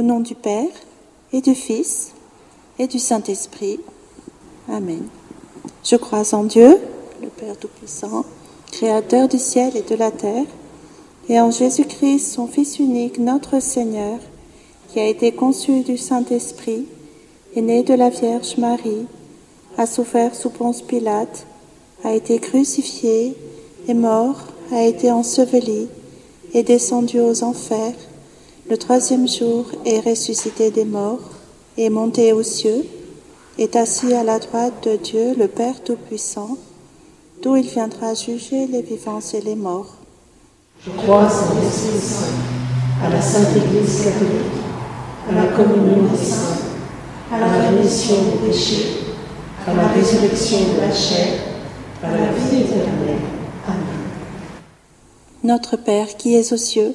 Au nom du Père et du Fils et du Saint-Esprit. Amen. Je crois en Dieu, le Père Tout-Puissant, Créateur du ciel et de la terre, et en Jésus-Christ, son Fils unique, notre Seigneur, qui a été conçu du Saint-Esprit, est né de la Vierge Marie, a souffert sous Ponce Pilate, a été crucifié, est mort, a été enseveli, est descendu aux enfers, le troisième jour est ressuscité des morts, est monté aux cieux, est assis à la droite de Dieu, le Père Tout-Puissant, d'où il viendra juger les vivants et les morts. Je crois en l'Esprit Saint, à la Sainte Église catholique, à la communion des saints, à la rémission des péchés, à la résurrection de la chair, à la vie éternelle. Amen. Notre Père qui es aux cieux,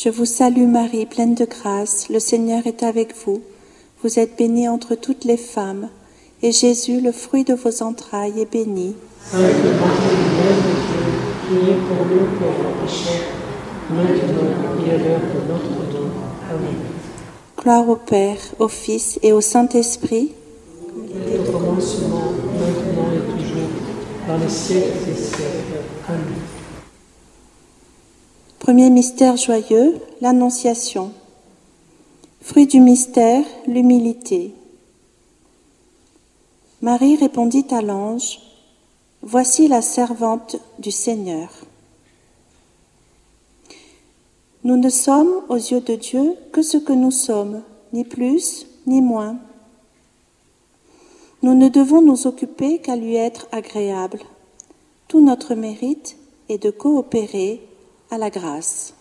Je vous salue Marie, pleine de grâce. Le Seigneur est avec vous. Vous êtes bénie entre toutes les femmes, et Jésus, le fruit de vos entrailles, est béni. Sainte Marie, Mère de Dieu, priez pour nous pauvres pécheurs, maintenant et à l'heure de notre mort. Amen. Gloire au Père, au Fils et au Saint-Esprit. Et au commencement, maintenant et toujours, dans les siècles des siècles. Amen. Premier mystère joyeux, l'Annonciation. Fruit du mystère, l'humilité. Marie répondit à l'ange, Voici la servante du Seigneur. Nous ne sommes aux yeux de Dieu que ce que nous sommes, ni plus ni moins. Nous ne devons nous occuper qu'à lui être agréable. Tout notre mérite est de coopérer à la grâce.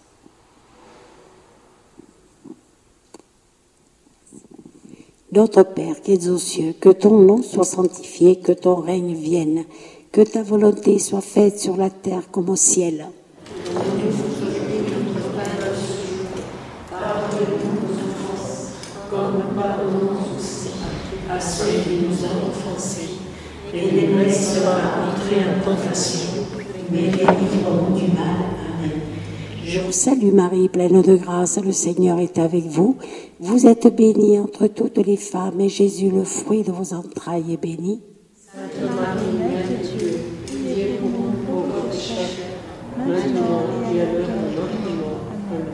Notre Père qui es aux cieux, que ton nom soit sanctifié, que ton règne vienne, que ta volonté soit faite sur la terre comme au ciel. à ceux qui nous ont offensés. Et ne laisse pas entrer en tentation, mais délivre-nous du mal. Je vous salue Marie, pleine de grâce, le Seigneur est avec vous. Vous êtes bénie entre toutes les femmes, et Jésus, le fruit de vos entrailles, est béni. Sainte Marie, Mère de Dieu, priez pour nous pauvres pécheurs, maintenant et à l'heure de notre mort. Amen.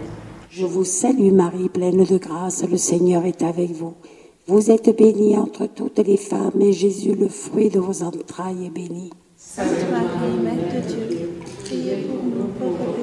Je vous salue Marie, pleine de grâce, le Seigneur est avec vous. Vous êtes bénie entre toutes les femmes, et Jésus, le fruit de vos entrailles, est béni. Sainte Marie, Mère de Dieu, priez pour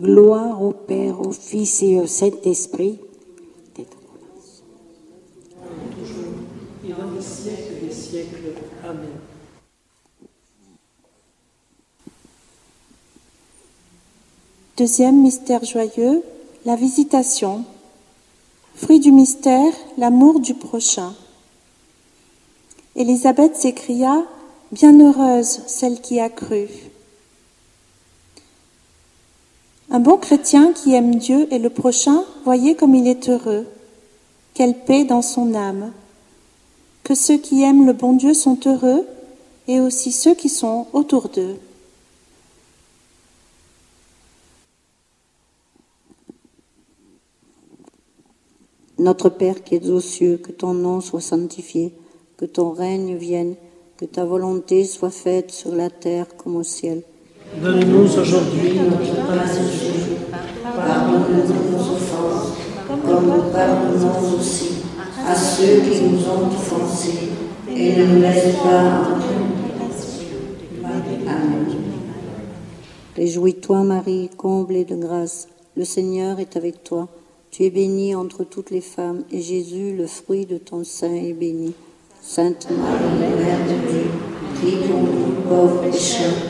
Gloire au Père, au Fils et au Saint-Esprit. Deuxième mystère joyeux, la visitation. Fruit du mystère, l'amour du prochain. Élisabeth s'écria, Bienheureuse celle qui a cru. Un bon chrétien qui aime Dieu et le prochain, voyez comme il est heureux. Quelle paix dans son âme. Que ceux qui aiment le bon Dieu sont heureux et aussi ceux qui sont autour d'eux. Notre Père qui es aux cieux, que ton nom soit sanctifié, que ton règne vienne, que ta volonté soit faite sur la terre comme au ciel. Donne-nous aujourd'hui notre pain ce. Pardonne-nous nos offenses, comme nous pardonnons aussi à ceux qui nous ont offensés, et ne nous laisse pas. Amen. Réjouis-toi, Marie, comblée de grâce. Le Seigneur est avec toi. Tu es bénie entre toutes les femmes, et Jésus, le fruit de ton sein, est béni. Sainte Marie, Mère de Dieu, prie pour nous pauvres pécheurs,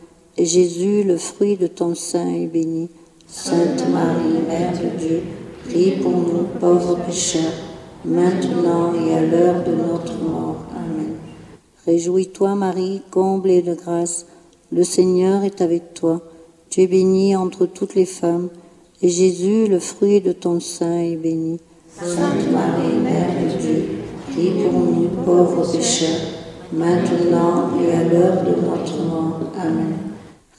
Jésus, le fruit de ton sein, est béni. Sainte Marie, Mère de Dieu, prie pour nous pauvres pécheurs, maintenant et à l'heure de notre mort. Amen. Réjouis-toi, Marie, comblée de grâce. Le Seigneur est avec toi. Tu es bénie entre toutes les femmes, et Jésus, le fruit de ton sein, est béni. Sainte Marie, Mère de Dieu, prie pour nous pauvres pécheurs, maintenant et à l'heure de notre mort.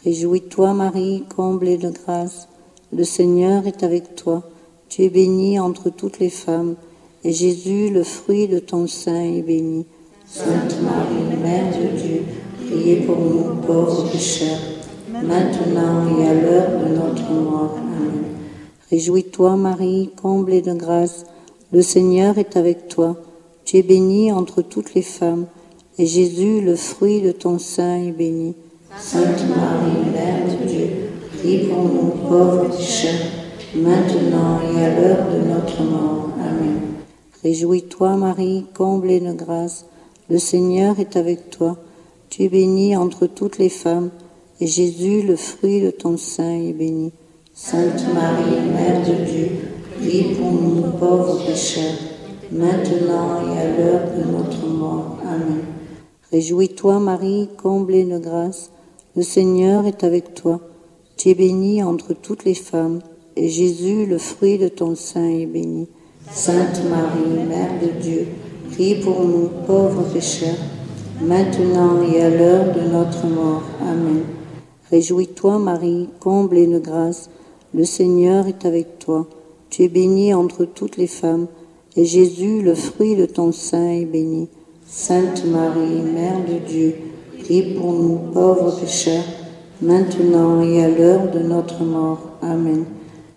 Réjouis-toi, Marie, comblée de grâce. Le Seigneur est avec toi. Tu es bénie entre toutes les femmes, et Jésus, le fruit de ton sein, est béni. Sainte Marie, Mère de Dieu, priez pour nous pauvres pécheurs, maintenant et à l'heure de notre mort. Amen. Réjouis-toi, Marie, comblée de grâce. Le Seigneur est avec toi. Tu es bénie entre toutes les femmes, et Jésus, le fruit de ton sein, est béni. Sainte Marie, Mère de Dieu, prie pour nous pauvres pécheurs, maintenant et à l'heure de notre mort. Amen. Réjouis-toi, Marie, comblée de grâce. Le Seigneur est avec toi. Tu es bénie entre toutes les femmes, et Jésus, le fruit de ton sein, est béni. Sainte Marie, Mère de Dieu, prie pour nous pauvres pécheurs, maintenant et à l'heure de notre mort. Amen. Réjouis-toi, Marie, comblée de grâce. Le Seigneur est avec toi. Tu es bénie entre toutes les femmes, et Jésus, le fruit de ton sein, est béni. Sainte Marie, Mère de Dieu, prie pour nous pauvres pécheurs, maintenant et à l'heure de notre mort. Amen. Réjouis-toi Marie, comble de grâce, le Seigneur est avec toi. Tu es bénie entre toutes les femmes, et Jésus, le fruit de ton sein, est béni. Sainte Marie, Mère de Dieu, prie pour nous pauvres pécheurs, maintenant et à l'heure de notre mort. Amen.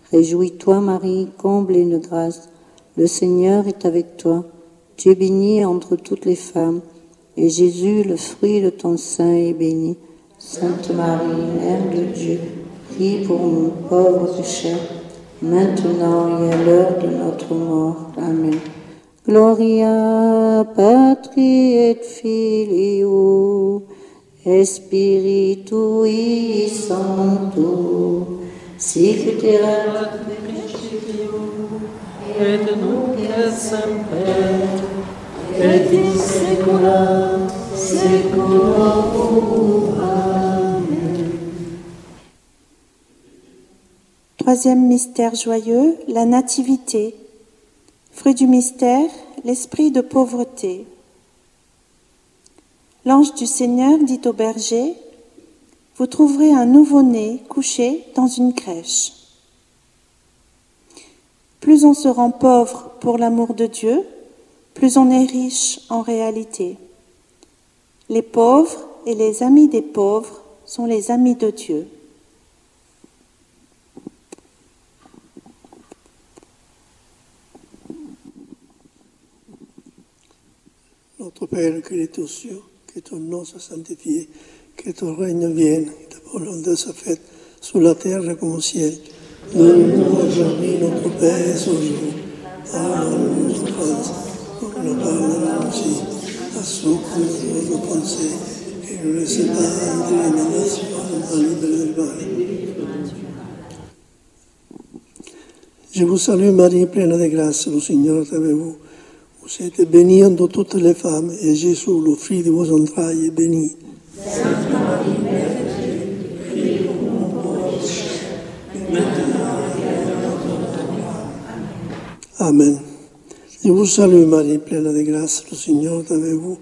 Réjouis-toi Marie, comble de grâce, le Seigneur est avec toi. Tu es bénie entre toutes les femmes, et Jésus, le fruit de ton sein, est béni. Sainte Marie, Mère de Dieu, prie pour nous pauvres pécheurs, maintenant et à l'heure de notre mort. Amen. Gloria Patri et Filio, Spiritui Sancto, sic et et nunc et semper, et in saecula saeculorum. Amen. Troisième mystère joyeux, la nativité. Fruit du mystère, l'esprit de pauvreté. L'ange du Seigneur dit au berger, Vous trouverez un nouveau-né couché dans une crèche. Plus on se rend pauvre pour l'amour de Dieu, plus on est riche en réalité. Les pauvres et les amis des pauvres sont les amis de Dieu. Notre Père qui est aux cieux, que ton nom soit sanctifié, que ton règne vienne, que ta volonté soit faite sur la terre comme au ciel. Donne-nous aujourd'hui notre pain ce jour. Nous nous. Et du mal. Je vous salue Marie, pleine de grâce, le Seigneur est avec vous. Vous êtes bénie entre toutes les femmes, et Jésus, le fruit de vos entrailles, est béni. Amen. Je vous salue Marie, pleine de grâce, le Seigneur est avec vous.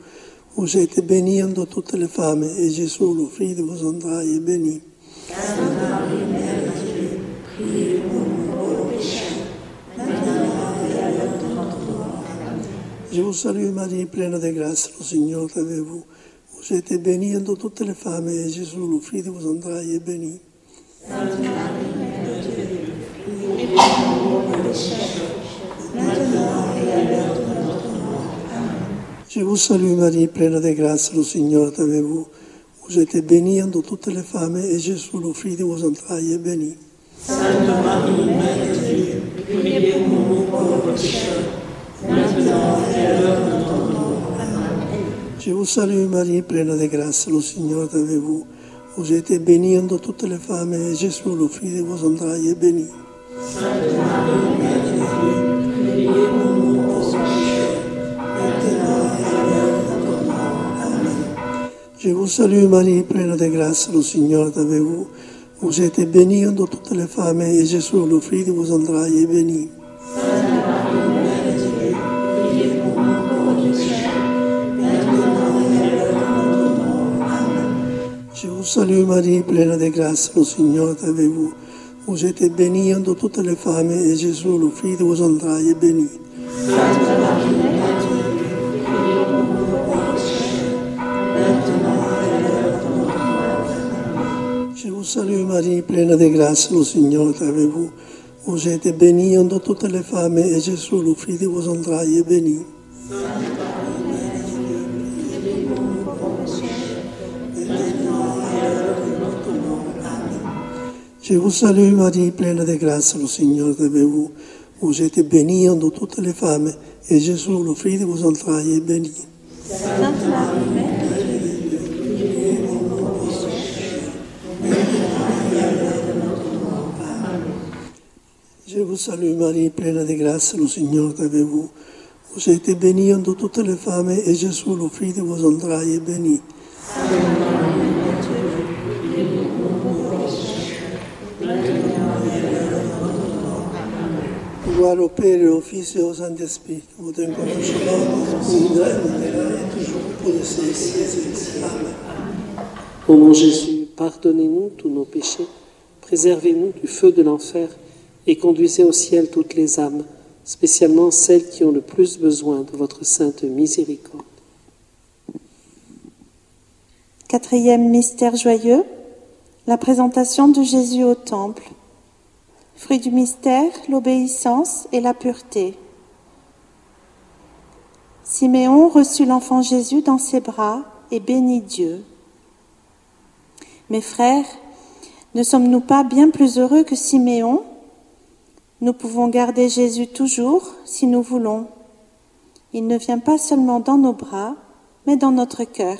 Vous êtes bénie entre toutes les femmes, et Jésus, le fruit de vos entrailles, est Je vous salue Marie, pleine de grâce, le Seigneur est avec vous. Vous êtes bénie entre toutes les femmes, et Jésus, le fruit de vos entrailles, est béni. Je vous salue Marie, pleine de grâce, le Seigneur est avec vous. Vous êtes bénie entre toutes les femmes, et Jésus, le fruit de vos entrailles, est béni. Je vous salue Marie, pleine de grâce, le Seigneur est avec vous. Vous êtes bénie entre toutes les femmes, et Jésus, le fruit de vos entrailles, est béni. Salue Marie, pleine de êtes bénie entre toutes les femmes, et le fruit de entrailles, est béni. Je vous salue Marie, pleine de grâce, le Seigneur est avec vous. Vous êtes bénie entre toutes les femmes, et Jésus, le vos entrailles, est béni. Je vous salue Marie, pleine de grâce, le Seigneur est avec vous. Vous êtes bénie entre toutes les femmes, et Jésus, le fruit de vos entrailles, est béni. Je vous salue Marie, pleine de grâce, le Seigneur est avec vous. Vous êtes bénie entre toutes les femmes, et Jésus, le fruit de vos entrailles, est béni. Je vous salue Marie, pleine de grâce, le Seigneur est avec vous. Vous êtes bénie entre toutes les femmes, et Jésus, le fruit de vos entrailles, est béni. Gloire au Père, et au Fils et au Saint-Esprit, au temps commencement, maintenant et toujours, pour les siècles. Amen. Ô mon Jésus, pardonnez-nous tous nos péchés, préservez-nous du feu de l'enfer et conduisez au ciel toutes les âmes, spécialement celles qui ont le plus besoin de votre sainte miséricorde. Quatrième mystère joyeux, la présentation de Jésus au Temple. Fruit du mystère, l'obéissance et la pureté. Siméon reçut l'enfant Jésus dans ses bras et bénit Dieu. Mes frères, ne sommes-nous pas bien plus heureux que Siméon? Nous pouvons garder Jésus toujours si nous voulons. Il ne vient pas seulement dans nos bras, mais dans notre cœur.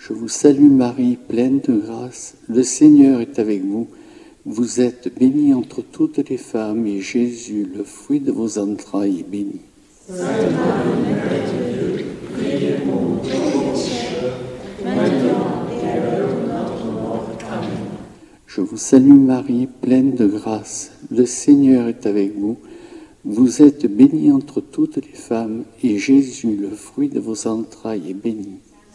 Je vous salue Marie, pleine de grâce. Le Seigneur est avec vous. Vous êtes bénie entre toutes les femmes, et Jésus, le fruit de vos entrailles, est béni. Je vous salue Marie, pleine de grâce. Le Seigneur est avec vous. Vous êtes bénie entre toutes les femmes, et Jésus, le fruit de vos entrailles, est béni.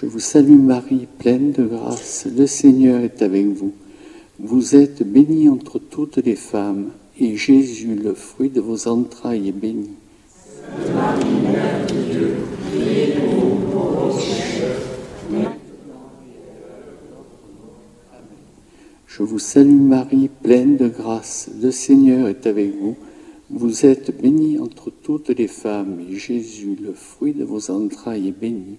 Je vous salue Marie, pleine de grâce. Le Seigneur est avec vous. Vous êtes bénie entre toutes les femmes, et Jésus, le fruit de vos entrailles, est béni. Je vous salue Marie, pleine de grâce. Le Seigneur est avec vous. Vous êtes bénie entre toutes les femmes, et Jésus, le fruit de vos entrailles, est béni.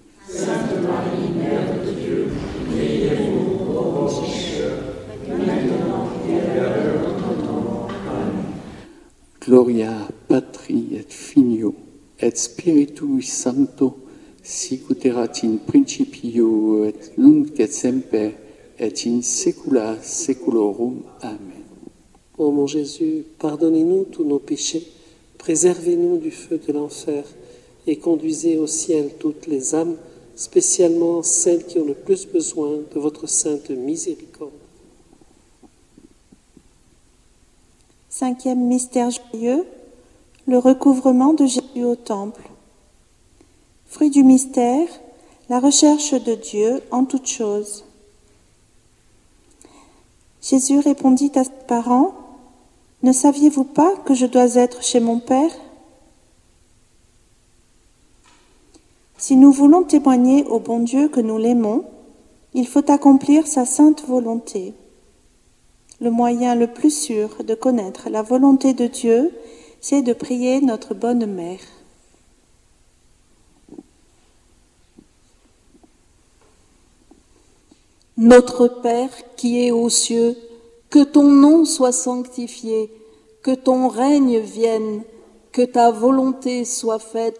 Gloria patri et filio et spiritui sancto sicut erat in principio et nunc et semper et in saecula saeculorum. Amen. Ô mon Jésus, pardonnez-nous tous nos péchés, préservez-nous du feu de l'enfer et conduisez au ciel toutes les âmes, spécialement celles qui ont le plus besoin de votre sainte miséricorde. Cinquième mystère joyeux, le recouvrement de Jésus au temple. Fruit du mystère, la recherche de Dieu en toutes choses. Jésus répondit à ses parents, Ne saviez-vous pas que je dois être chez mon Père? Si nous voulons témoigner au bon Dieu que nous l'aimons, il faut accomplir sa sainte volonté. Le moyen le plus sûr de connaître la volonté de Dieu, c'est de prier notre bonne mère. Notre Père qui es aux cieux, que ton nom soit sanctifié, que ton règne vienne, que ta volonté soit faite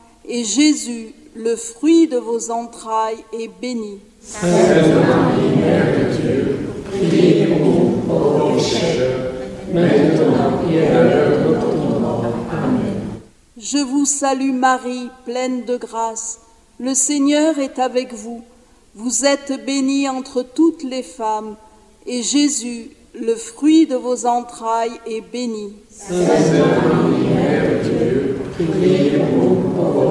et Jésus, le fruit de vos entrailles, est béni. Sainte Marie, de Dieu. Je vous salue Marie, pleine de grâce. Le Seigneur est avec vous. Vous êtes bénie entre toutes les femmes, et Jésus, le fruit de vos entrailles, est béni. Sainte Marie, Mère de Dieu, priez pour nous pauvres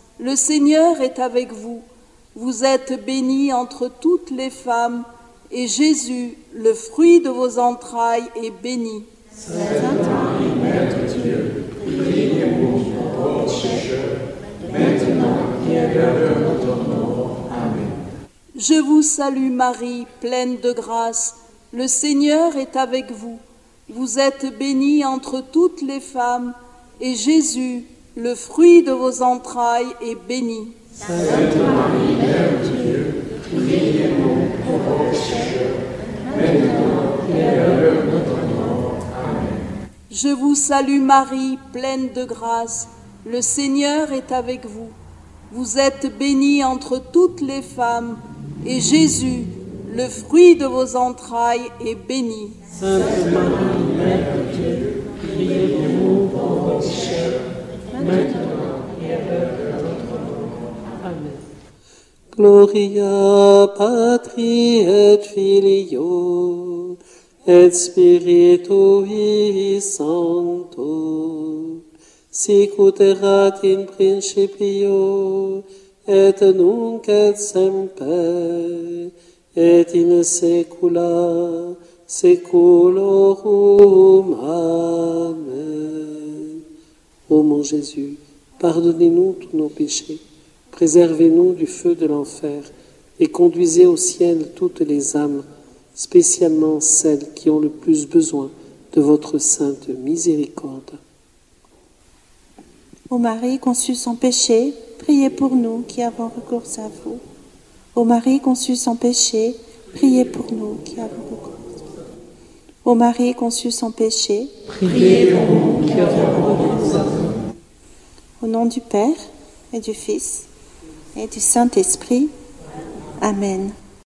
Le Seigneur est avec vous. Vous êtes bénie entre toutes les femmes, et Jésus, le fruit de vos entrailles, est béni. Sainte Marie, Mère de Dieu, priez pour nous pécheurs, maintenant et à l'heure de notre mort. Amen. Je vous salue Marie, pleine de grâce. Le Seigneur est avec vous. Vous êtes bénie entre toutes les femmes, et Jésus, le fruit de vos entrailles, est béni. Sainte Marie, Mère de Dieu, priez pour pauvres pécheurs, maintenant et à l'heure de notre mort. Amen. Je vous salue Marie, pleine de grâce. Le Seigneur est avec vous. Vous êtes bénie entre toutes les femmes, et Jésus, le fruit de vos entrailles, est béni. Sainte Marie, Mère de Dieu, priez pour pauvres pécheurs, Amen. Gloria Patri et Filio et Spiritui Sancto sic ut in principio, et nunc et semper, et in saecula saeculorum. Amen. Ô mon Jésus, pardonnez-nous tous nos péchés, préservez-nous du feu de l'enfer, et conduisez au ciel toutes les âmes, spécialement celles qui ont le plus besoin de votre sainte miséricorde. Ô Marie conçue sans péché, priez pour nous qui avons recours à vous. Ô Marie conçue sans péché, priez pour nous qui avons recours à vous. Ô Marie conçue sans péché, Priez pour nous qui avons. Au nom du Père et du Fils et du Saint-Esprit. Amen.